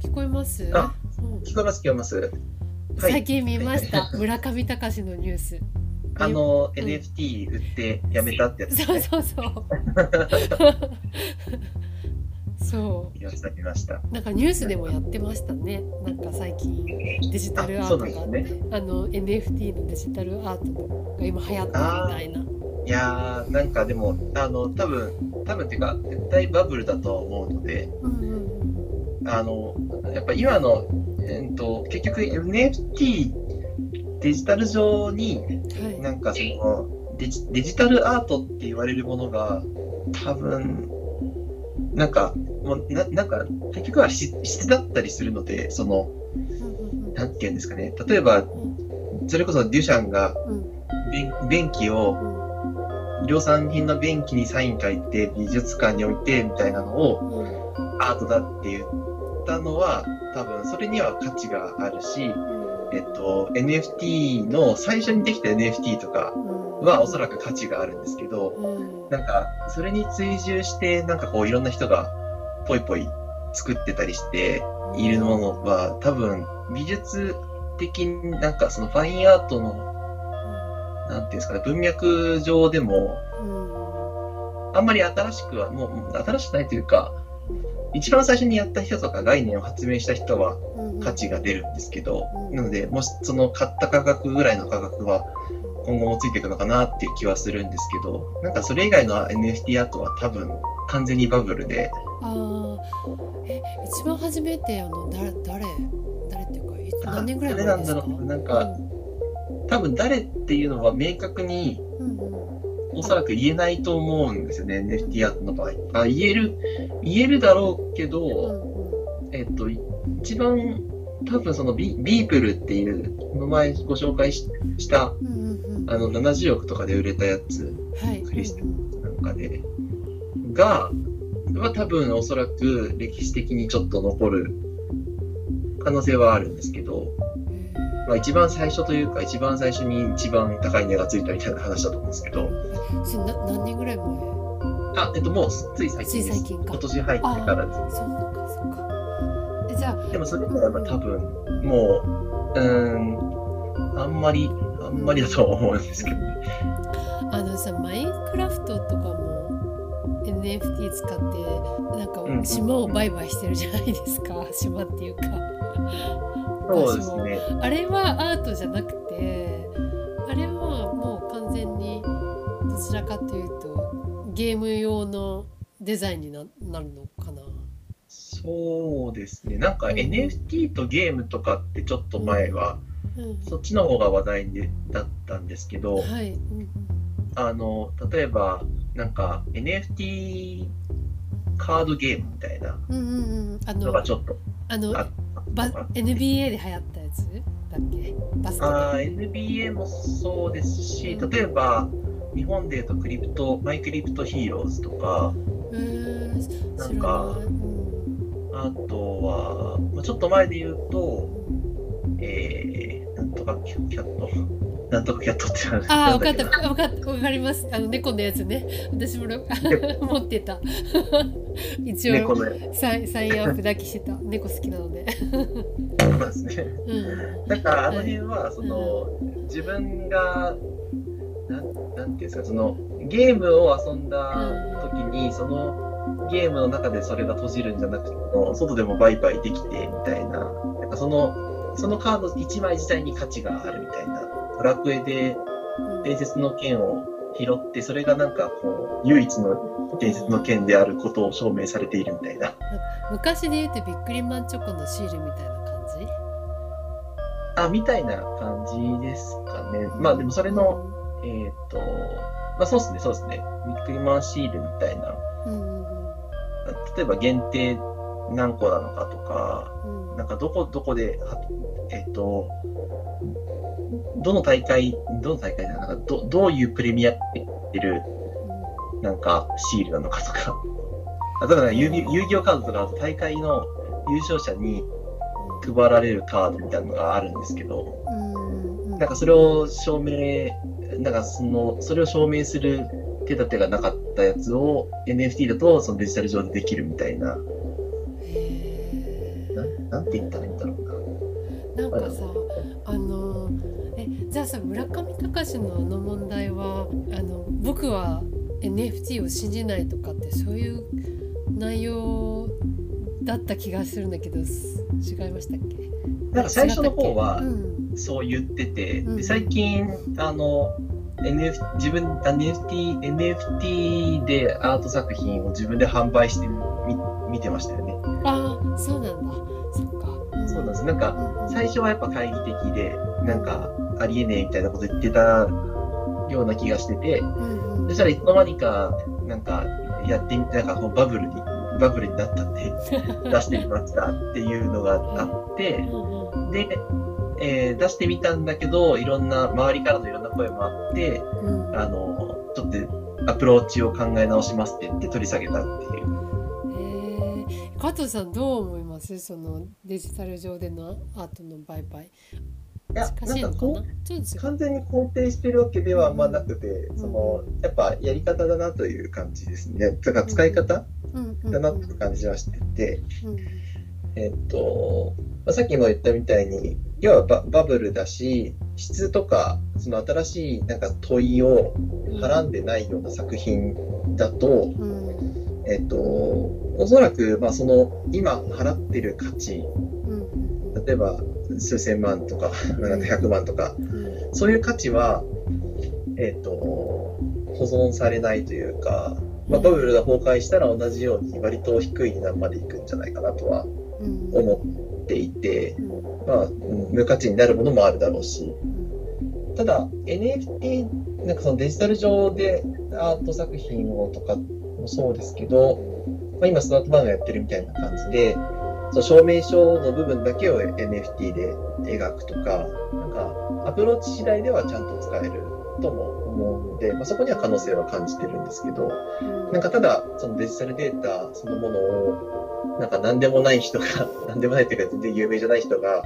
聞こえます？あうん聞こえます、聞こえます。はい。最近見ました、村上隆のニュース。あの、うん。NFT 売ってやめたってやつ、そうそうそう そ見ました、見ました。うなんかニュースでもやってましたね。なんか最近デジタルアートが。あってあ,、の NFT のデジタルアートが今流行ってるみたいな。いやー、なんかでも、あの、多分多分っていうか、絶対バブルだとは思うので、うんうんあの、やっぱ今の、えっと、結局 NFT、デジタル上に、うんはい。なんかそのデジ、デジタルアートって言われるものが、多分、なんか、もうななんか、結局は質質だったりするので、その、うんうんなんていうんですかね、例えば、それこそデュシャンがうん。便便器を、量産品の便器にサイン書いて美術館に置いてみたいなのをアートだって言ったのは、多分それには価値があるし、えっと、NFT の最初にできた NFT とかはおそらく価値があるんですけど、うん。なんか、それに追従して、なんかこういろんな人がポイポイ作ってたりしているものは、多分美術的になんかそのファインアートの、なんていうんですかね、文脈上でも、あんまり新しくは、もう新しくないというか、一番最初にやった人とか概念を発明した人は価値が出るんですけど、なので、もしその買った価格ぐらいの価格は今後もついていくのかなっていう気はするんですけど、なんかそれ以外の NFT アートは多分完全にバブルで、ああえ一番初めてあの誰誰誰っていうか何年ぐらい誰前ですか？なんだろう、なんか多分誰っていうのは明確にうんうん。おそらく言えないと思うんですよね、NFT アートの場合。あ言える、言えるだろうけうど、んうん。えっと、一番多分そのビビープルっていう、この前ご紹介しした、うんうんうん。あの70億とかで売れたやつはい。クリステうんなんかで、が、は多分おそらく歴史的にちょっと残る可能性はあるんですけど、うんまあ一番最初というか一番最初に一番高い値がついたみたいな話だと思うんですけど、それな何年ぐらい前？あ、えっともうつい最近です。最近か今年入ってからです。そうかそうかえじゃあでもそれからは多分もう、うーん、あんまり、あんまりだとは思うんですけどね。あのさマインクラフトと NFT 使ってなんかうん。島を売買してるじゃないですか。島っていうか。そうですね。あれはアートじゃなくてあれはもう完全にどちらかというとゲーム用のデザインにななるのかな。そうですね。なんかうん。NFT とゲームとかってちょっと前は、うん。そっちの方が話題でだったんですけど、はい、うん。あの、例えば、なんか NFT カードゲームみたいな。ののがちょっと。あのあばったかな NBA で流行ったやつ？だっけ？バスケあー NBA もそうですし、例えば、日本で言うとクリプト、マイクリプトヒーローズとか、なんかあとは、まあちょっと前で言うと、えー、なんとかキャット、なんとかキャットってあるああ、分かった、分かった、分かります。あの猫のやつね。私も持ってた。一応、猫のやサイン、サインアップ抱きしてた。猫好きなので。つですね。うん。だからあの辺は、その、自分が、なん、なんていうんですか、その、ゲームを遊んだ時に、そのゲームの中でそれが閉じるんじゃなくても、外でも売買できて、みたいな、なんかその、そのカード1枚自体に価値があるみたいな、ドラクエでうん伝説の剣を拾って、それがなんかこう、唯一の伝説の剣であることを証明されているみたいな。昔で言うとビックリマンチョコのシールみたいな感じ？あ、みたいな感じですかね。まあでもそれの、えっ、と、まあそうですね、そうですね。ビックリマンシールみたいな。うんうんうん例えば限定何個なのかとか、うん。なんかどこ、どこで、はえっ、と、どの大会、どの大会だなんかど、どういうプレミアって言ってる、なんか、シールなのかとか。例えば遊戯、遊戯王カードとか大会の優勝者に、配られるカードみたいなのがあるんですけど、うん。なんかそれを証明、なんかその、それを証明する手立てがなかったやつを NFT だとそのデジタル上でできるみたいな、ななんて言ったらいいんだろうな。なんかさあのえじゃあさ村上隆のあの問題はあの僕は NFT を信じないとかってそういう内容だった気がするんだけどす違いましたっけ？なんか最初の方はうんそう言ってて、うんで最近、あの、NF 自分、NFT、NFT でアート作品を自分で販売してみ見てましたよね。なんか、最初はやっぱ懐疑的で、なんか、ありえねえみたいなこと言ってたような気がしてて、そしたらいつの間にか、なんか、やってみなんかこうバブルに、バブルになったんで、出してみましたっていうのがあって、で、えー出してみたんだけど、いろんな、周りからのいろんな声もあって、うん。あの、ちょっとアプローチを考え直しますって言って取り下げたっていう。加藤さんどう思います？そのデジタル上でのアートの売買。いや、難しいのかこう完全に肯定してるわけではあんまなくて、その、やっぱやり方だなという感じですね。だから使い方うんうんだなっていう感じはして。て、うん。えっと、まあ、さっきも言ったみたいに、要はババブルだし、質とか、その新しいなんか問いをはらんでないような作品だと、うんえっと、おそらく、まあ、その、今払ってる価値、うん。例えば数千万とか、なんか100万とか、うん。そういう価値は、えっと、保存されないというか、まあ、バブルが崩壊したら同じように割と低い値段までいくんじゃないかなとはうん。思っていて、うん。まあ、うん無価値になるものもあるだろうし、ただ NFT、なんかそのデジタル上でアート作品をとかもそうですけど、まあ、今スマートバンがやってるみたいな感じで、その証明書の部分だけを NFT で描くとか、なんかアプローチ次第ではちゃんと使えるとも思うので、まあ、そこには可能性は感じてるんですけど、うんなんかただそのデジタルデータそのものを、なんか何でもない人が、何でもないっていうか全然有名じゃない人が、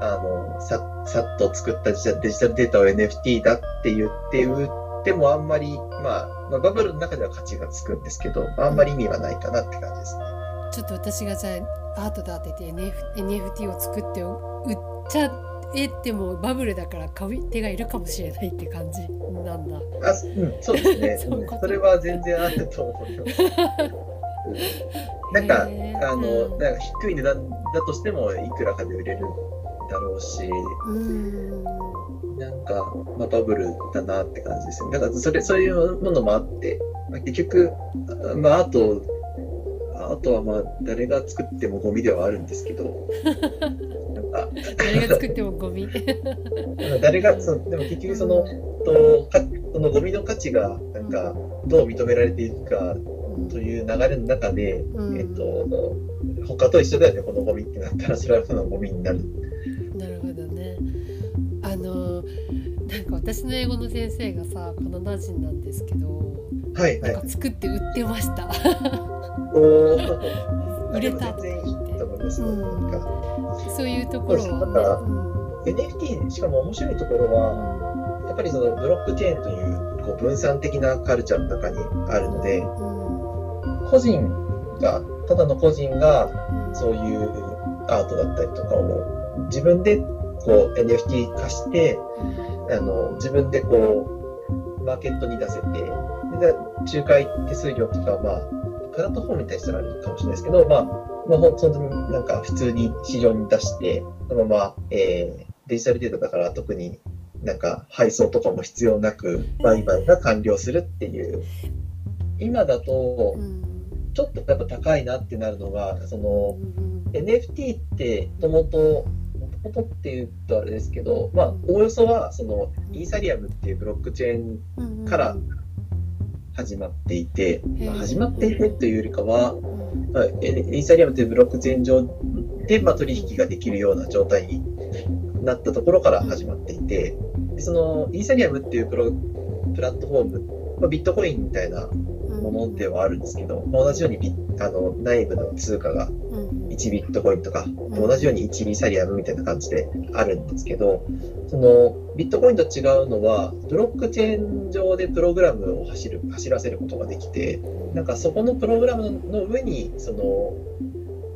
あの、さ、さっと作ったデジタデジタルデータを NFT だって言って売ってもあんまり、まあ、まあ、バブルの中では価値がつくんですけど、あんまり意味はないかなって感じですね。ちょっと私がじゃあアートだって言って NF NFT を作って売っちゃえてもバブルだから買う手がいるかもしれないって感じなんだ。あ、うん、そうですね。それは全然あると思います。なんか、あの、うんなんか低い値段だとしてもいくらかで売れるだろうし、うんなんか、まあ、バブルだなって感じですよね。だからそれ、そういうものもあって、まあ、結局、あまあ、あと、あとはまあ、誰が作ってもゴミではあるんですけど、なんか、誰が作ってもゴミ？誰が、そのでも結局その、とかそのゴミの価値が、なんか、どう認められていくかという流れの中で、うんえっと、他と一緒だよね、このゴミってなったら、それはそのゴミになる。なるほどのなんか私の英語の先生がさカナダ人なんですけど、はい、はないん。か作って売ってました。売れたと思いますよ。うんそういうところは NFT、しかも面白いところは、やっぱりそのブロックチェーンというこう分散的なカルチャーの中にあるので、ね。個人が、ただの個人がうんそういうアートだったりとかを自分でこう NFT 化して、あの自分でこうマーケットに出せて、で仲介手数料とか、まあ、プラットフォームに対してはあるかもしれないですけど、まあ、まあ、本当になんか普通に市場に出して、そのまま、えーデジタルデータだから特になんか配送とかも必要なく売買が完了するっていう。今だとう、んちょっとやっぱ高いなってなるのが、その、うん NFT ってもともと、もとっていうとあれですけど、まあ、おおよそは、その、イーサリアムっていうブロックチェーンうんから始まっていて、まあ、始まっていてというよりかは、うんまあ、エイーサリアムというブロックチェーン上で、まあ、取引ができるような状態になったところから始まっていて、でその、イーサリアムっていうプロプラットフォーム、まあ、ビットコインみたいなものではあるんですけど、まあ、同じようにビあの内部の通貨がうん1ビットコインとか、同じように1イーサリアムみたいな感じであるんですけど、そのビットコインと違うのは、ブロックチェーン上でプログラムを走る走らせることができて、なんかそこのプログラムの上に、その、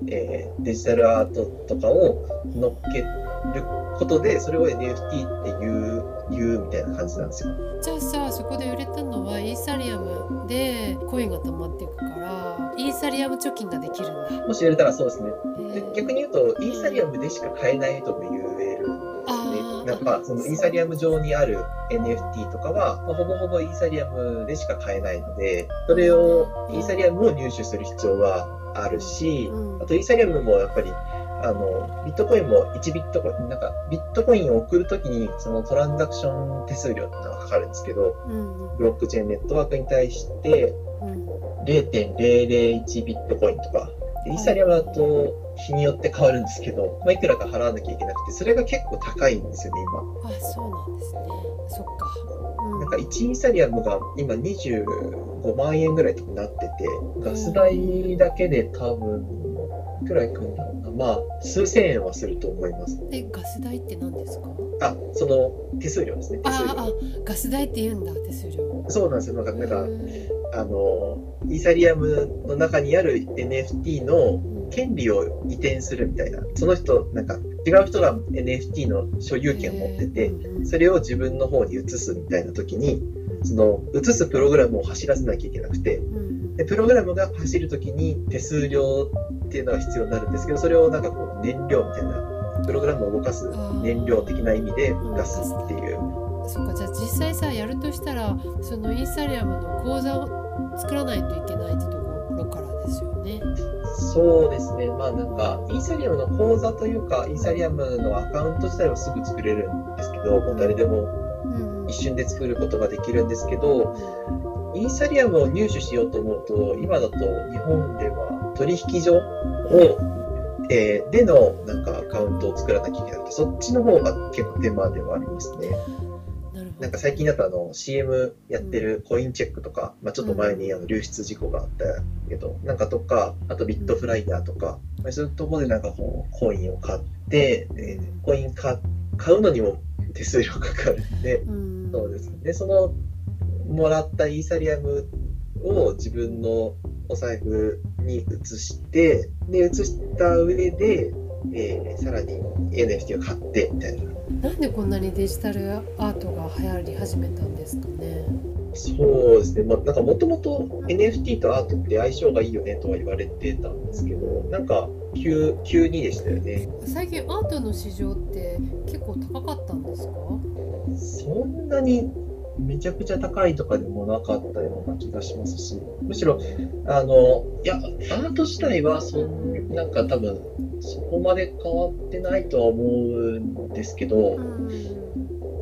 えーデジタルアートとかを乗っけることで、それを NFT っていう、言うみたいな感じなんですよ。じゃあさそこで売れたのはイーサリアムでコインが溜まっていくからイーサリアム貯金ができるんだ。もし入れたらそうですね。でえー逆に言うと、イーサリアムでしか買えないとも言えるんですあね。ーなんか、そのイーサリアム上にある NFT とかは、まあほぼほぼイーサリアムでしか買えないので、それを、イーサリアムを入手する必要はあるし、うんあとイーサリアムもやっぱり、あの、ビットコインも1ビットコイン、なんか、ビットコインを送るときに、そのトランザクション手数料ってのがかかるんですけど、うんブロックチェーンネットワークに対して、うん0.001ビットコインとか、でイーサリアムだと日によって変わるんですけど、まあ、いくらか払わなきゃいけなくて、それが結構高いんですよね、今。あそうなんですね。そっか。うんなんか1イーサリアムが今25万円ぐらいとかなってて、ガス代だけで多分、いくらいくんだ。まあ、数千円はすると思います。でガス代って何ですか？あ、その手数料ですね、手数ああ料。ガス代って言うんだ手数料。そうなんですよ。なんか、なんかう、んあの、イーサリアムの中にある NFT の権利を移転するみたいな。その人、なんか違う人が NFT の所有権を持ってて、それを自分の方に移すみたいな時に、その移すプログラムを走らせなきゃいけなくて、うんでプログラムが走る時に手数料っていうのが必要になるんですけど、それをなんかこう燃料みたいな、プログラムを動かす燃料的な意味でガスっていう。そっかじゃあ実際さやるとしたらそのイーサリアムの口座を作らないといけないってところからですよね。そうですね。まあなんか、イーサリアムの口座というか、イーサリアムのアカウント自体はすぐ作れるんですけど、もう誰でもうん一瞬で作ることができるんですけど、イーサリアムを入手しようと思うと、今だと日本では取引所を、えーでのなんかアカウントを作らなきゃいけなくて、そっちの方が結構手間ではありますね。なんか最近だとあの CM やってるコインチェックとか、まあ、ちょっと前にあの流出事故があったけど、なんかとか、あとビットフライヤーとか、まあそういうところでなんかこうコインを買って、えーコイン買買うのにも手数料かかるんで、うん。そうです。で、そのもらったイーサリアムを自分のお財布に移して、で、移した上で、えーさらに NFT を買ってみたいな。なんでこんなにデジタルアートが流行り始めたんですかね？そうですね。まあ、なんかもともと NFT とアートって相性がいいよねとは言われてたんですけど、なんか急、急にでしたよね。最近アートの市場って結構高かったんですか？そんなにめちゃくちゃ高いとかでもなかったような気がしますし、むしろ、あの、いや、アート自体はそ、なんか多分、そこまで変わってないとは思うんですけど、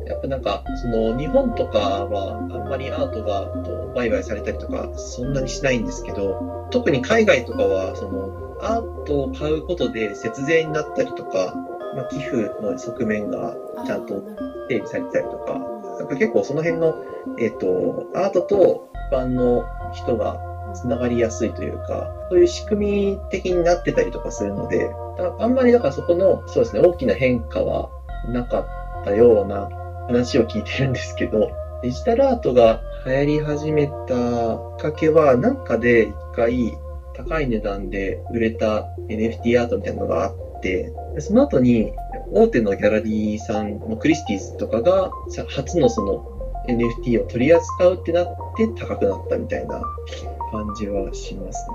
やっぱなんか、その日本とかはあんまりアートがと売買されたりとかそんなにしないんですけど、特に海外とかはそのアートを買うことで節税になったりとか、まあ、寄付の側面がちゃんと整備されたりとか、か結構その辺の、えっ、と、アートと一般の人がつながりやすいというか、そういう仕組み的になってたりとかするので、だあんまりだからそこの、そうですね、大きな変化はなかったような話を聞いてるんですけど、デジタルアートが流行り始めたきっかけは、なんかで一回高い値段で売れた NFT アートみたいなのがあって、その後に大手のギャラリーさん、クリスティーズとかがさ初のその NFT を取り扱うってなって高くなったみたいな感じはします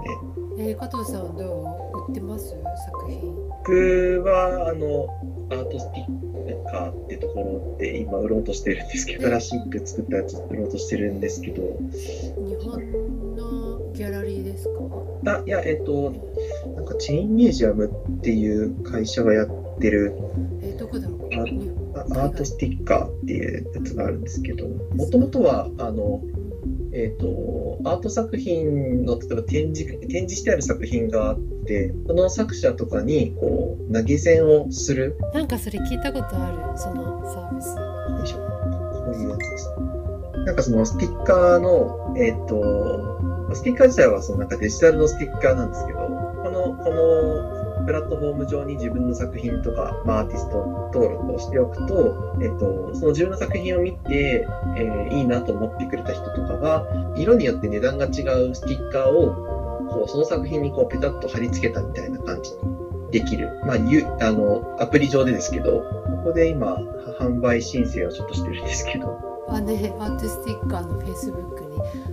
ね。えー、加藤さんはどう売ってます？作品？僕はあのアートスティッカーってところで今売ろうとしてるんですけど、新しく作ったやつ売ろうとしてるんですけど、日本のギャラリーですか？あいや、えっと、なんかチェインミュージアムっていう会社がやってるえー、どこだろう？アートスティッカーっていうやつがあるんですけど、もともとは、あの、えっ、と、アート作品の、例えば展示、展示してある作品があって、その作者とかに、こう、投げ銭をする、なんかそれ聞いたことあるそのサービス。よいしょこういうやつです。なんかそのスティッカーの、えっ、と、スティッカー自体はそのなんかデジタルのスティッカーなんですけど、この、このプラットフォーム上に自分の作品とか、まあ、アーティスト登録をしておくと、えっと、その自分の作品を見て、えー、いいなと思ってくれた人とかが、色によって値段が違うスティッカーを、こう、その作品にこう、ペタッと貼り付けたみたいな感じにできる。まあ、ゆ、あの、アプリ上でですけど、ここで今、販売申請をちょっとしてるんですけど、アートスティッカーのフェイスブック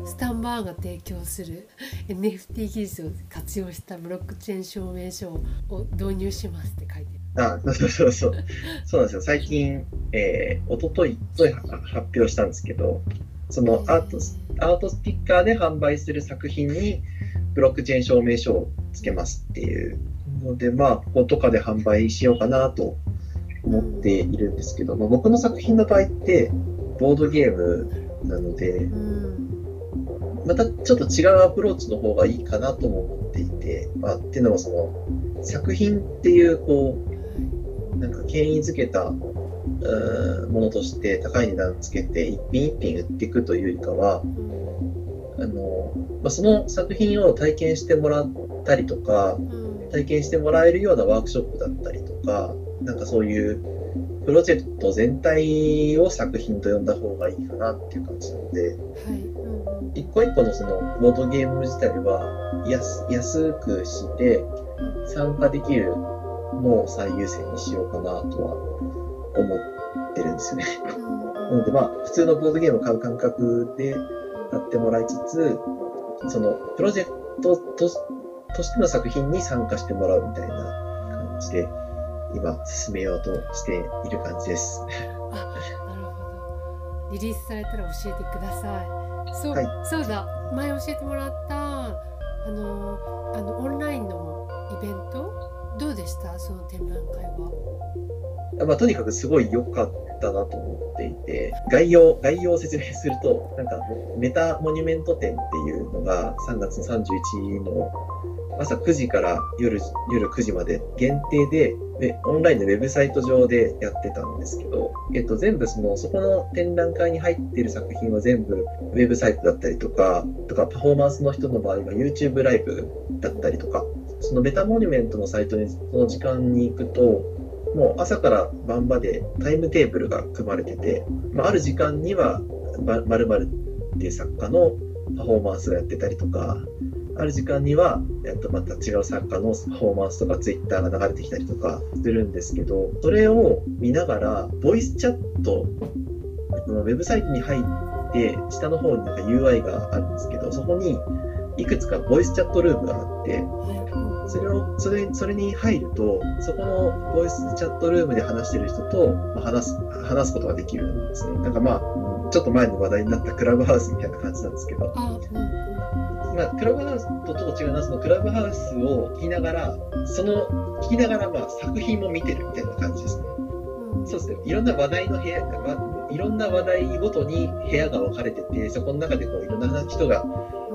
にスタンバーが提供する NFT 技術を活用したブロックチェーン証明書を導入しますって書いてあ、そうそうそうそう。そうなんですよ。最近、えー、おととい、発表したんですけど、そのアート、アートスティッカーで販売する作品にブロックチェーン証明書をつけますっていうので、まあ、こことかで販売しようかなと思っているんですけど、まあ、僕の作品の場合って、ボードゲームなので、またちょっと違うアプローチの方がいいかなとも思っていて、まあ、っていうのもその作品っていうこうなんか権威づけたものとして高い値段つけて一品一品売っていくというよりかは、あのまあ、その作品を体験してもらったりとか、体験してもらえるようなワークショップだったりとか、なんかそういうプロジェクト全体を作品と呼んだ方がいいかなっていう感じなので、はい。うん、一個一個のそのボードゲーム自体は安安くして参加できるのを最優先にしようかなとは思ってるんですよね。なのでまあ普通のボードゲームを買う感覚で買ってもらいつつ、そのプロジェクトととしての作品に参加してもらうみたいな感じで、今進めようとしている感じです。あ、なるほど。リリースされたら教えてください。そう、はい、そうだ。前教えてもらったあのあのオンラインのイベント？どうでした？その展覧会は。まあ、とにかくすごい良かったなと思っていて、概要、概要を説明すると、なんか、メタモニュメント展っていうのが3月の31日の朝9時から夜夜9時まで限定でで、オンラインのウェブサイト上でやってたんですけど、えっと、全部その、そこの展覧会に入っている作品は全部ウェブサイトだったりとか、とかパフォーマンスの人の場合は YouTube ライブだったりとか、そのメタモニュメントのサイトにその時間に行くと、もう朝から晩までタイムテーブルが組まれてて、まあ、ある時間にはまるっていう作家のパフォーマンスがやってたりとか、ある時間には、えっと、また違う作家のパフォーマンスとかツイッターが流れてきたりとかするんですけど、それを見ながら、ボイスチャット、ウェブサイトに入って、下の方になんか UI があるんですけど、そこにいくつかボイスチャットルームがあって、それを、それ、それに入ると、そこのボイスチャットルームで話してる人と話す、話すことができるんですね。なんかまあ、ちょっと前に話題になったクラブハウスみたいな感じなんですけど、まあ、クラブハウスとちょっと違うのは、そのクラブハウスを聞きながら、その聞きながらまあ作品も見てるみたいな感じですね。そうですね。いろんな話題の部屋、まあ、いろんな話題ごとに部屋が分かれてて、そこの中でこういろんな人が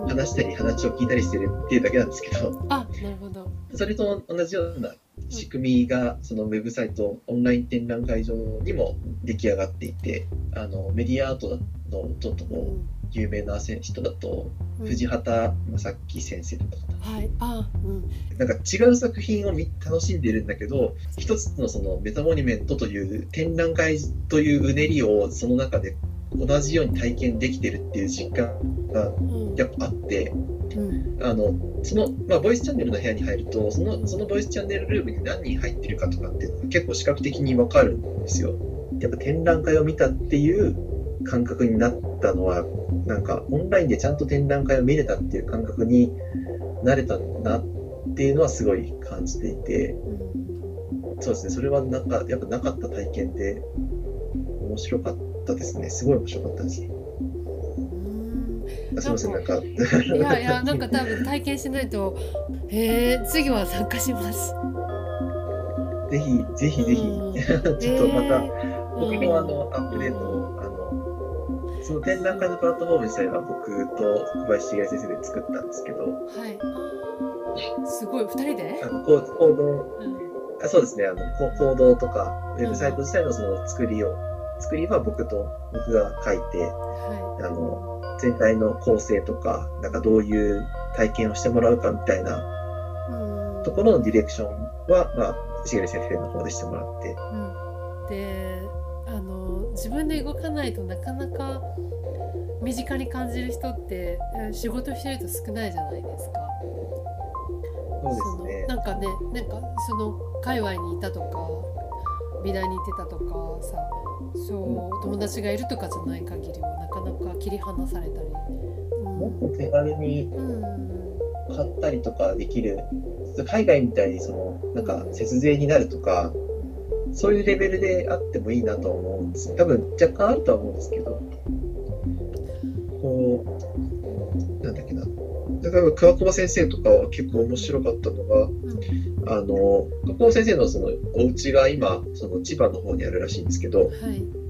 話したり話を聞いたりしてるっていうだけなんですけど、あ、なるほど。それと同じような仕組みが、そのウェブサイト、オンライン展覧会場にも出来上がっていて、あのメディアアートのちょっとこう、有名な人だと、藤畑正樹先生とか、はい、あ、うん、なんか違う作品を楽しんでいるんだけど一つのそのメタモニュメントという展覧会といううねりをその中で同じように体験できてるっていう実感がやっぱあって、うん、あのその、まあ、ボイスチャンネルの部屋に入るとそのそのボイスチャンネルルームに何人入ってるかとかっていうのが結構視覚的に分かるんですよ。やっぱ展覧会を見たっていう感覚になったのはなんかオンラインでちゃんと展覧会を見れたっていう感覚になれたなっていうのはすごい感じていて、そうですね、それはなんかやっぱなかった体験で面白かったですね。すごい面白かったですね。すみません、なんか。いやいや、なんか多分体験しないと、へえ、次は参加します。ぜひ、ぜひぜひ、ちょっとまた、僕もあの、アップデートをその展覧会のプラットフォーム自体は僕と小林茂先生で作ったんですけど、はい。すごい、2人で？あの行動、うん、あそうですね。あの、行動とか、ウェブサイト自体のその作りを、作りは僕と、僕が書いて、はい、あの、全体の構成とか、なんかどういう体験をしてもらうかみたいなところのディレクションは、まあ、しげる先生の方でしてもらって。うん、であの自分で動かないとなかなか身近に感じる人ってえ仕事してると少ないじゃないですか。そうですね。なんかねなんかその界隈にいたとか美大に行ってたとかさそう友達がいるとかじゃない限りはなかなか切り離されたり。もっと手軽にうんうん買ったりとかできる、海外みたいにその、なんか節税になるとか、そういうレベルであってもいいなとは思うんですよ。多分若干あるとは思うんですけど、こう、なんだっけな。例えば桑子先生とかは結構面白かったのが、うんあの、桑子先生のそのお家が今、その千葉の方にあるらしいんですけど、はい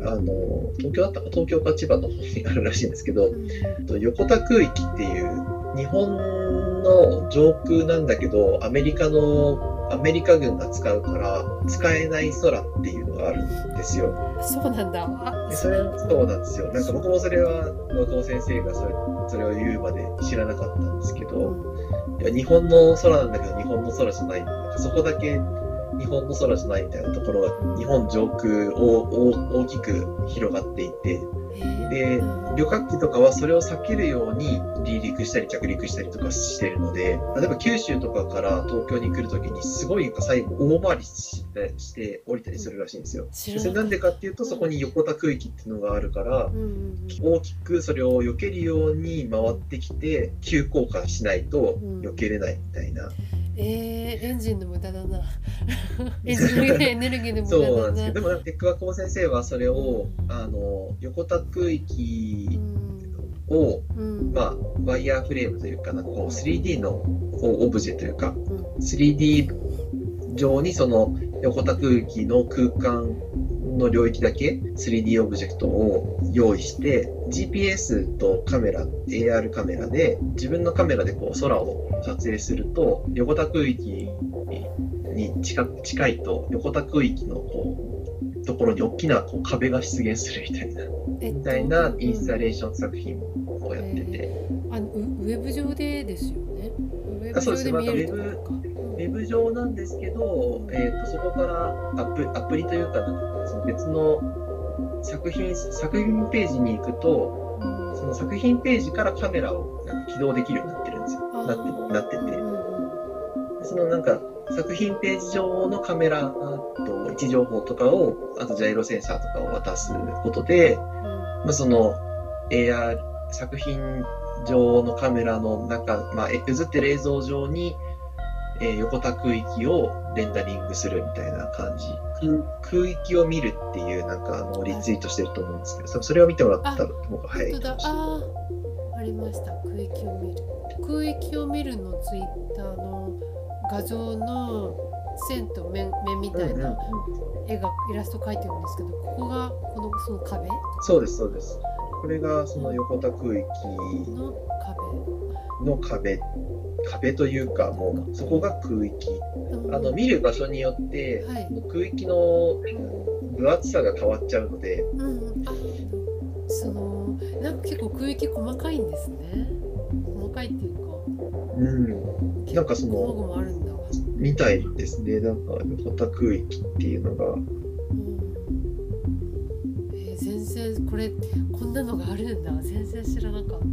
あの、東京だったか東京か千葉の方にあるらしいんですけどう、んと横田空域っていう日本の上空なんだけどアメリカのアメリカ軍が使うから使えない空っていうのがあるんですよ。そうなんだ。あでそれそうなんですよ。なんか僕もそれは若尾先生がそれそれを言うまで知らなかったんですけうど、んいや日本の空なんだけど日本の空じゃない。なんかそこだけ日本の空じゃないみたいなところが日本上空を大大きく広がっていて、でうん旅客機とかはそれを避けるように離陸したり着陸したりとかしてるので、例えば九州とかから東京に来るときにすごい最後大回りしてして降りたりするらしいんですよ。それなんでかっていうとそこに横田空域っていうのがあるからう、んうん大きくそれを避けるように回ってきて急降下しないと避けれないみたいな。えー、エンジンの無駄だな。エンジンのエネルギーの無そう駄だな。なんですけど、でもテックワコ先生はそれを、あの、横田空域を、うん。まあ、ワイヤーフレームというか、なんかこう 3D のこうオブジェというか、うん。3D 上にその横田空域の空間の領域だけ 3D オブジェクトを用意して、GPS とカメラ、AR カメラで、自分のカメラでこう空を撮影すると、横田空域に近く近いと、横田空域のこう、ところに大きなこう壁が出現するみたいな、えっとみたいなインスタレーション作品をやってて、あのウウェブ上でですよね？ウェブ上で見えるとか。ウェブ上なんですけど、えー、とそこからアプアプリというか、なんかその別の作品作品ページに行くと、うんその作品ページからカメラをなんか起動できるようになってるんですよ。なってなってて。そのなんか作品ページ上のカメラと位置情報とかを、あとジャイロセンサーとかを渡すことで、まあ、その AR 作品上のカメラの中、まあ、え映ってる映像上に、えー横田空域をレンダリングするみたいな感じ。空空域を見るっていうなんかあのリツイートしてると思うんですけど、それを見てもらった方が早い。かもしれない。ああ、ありました。空域を見る。空域を見るのツイッターの画像の線と面面みたいな絵がイラスト描いてるんですけど、ここがこのその壁？そうです、そうです。これがその横田空域のの壁、壁というか、もうそこが空域。壁。あの見る場所によって、はい空域の分厚さが変わっちゃうので、うんそのなんか結構空域細かいんですね。細かいっていうか。うん、なんかその。みたいですね。なんか横田空域っていうのが、うんえー全然これこんなのがあるんだ全然知らなかった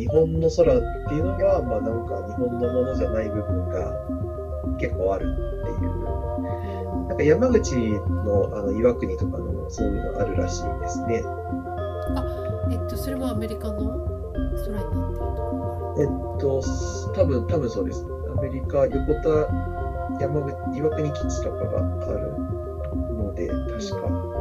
日本の空っていうのが、まあなんか日本のものじゃない部分が結構あるっていう。なんか山口のあの岩国とかのそういうのあるらしいですね。えっとそれもアメリカの空になってるとこえっと、多分、多分そうです。アメリカ、横田、山口、岩国基地とかがあるので、確か。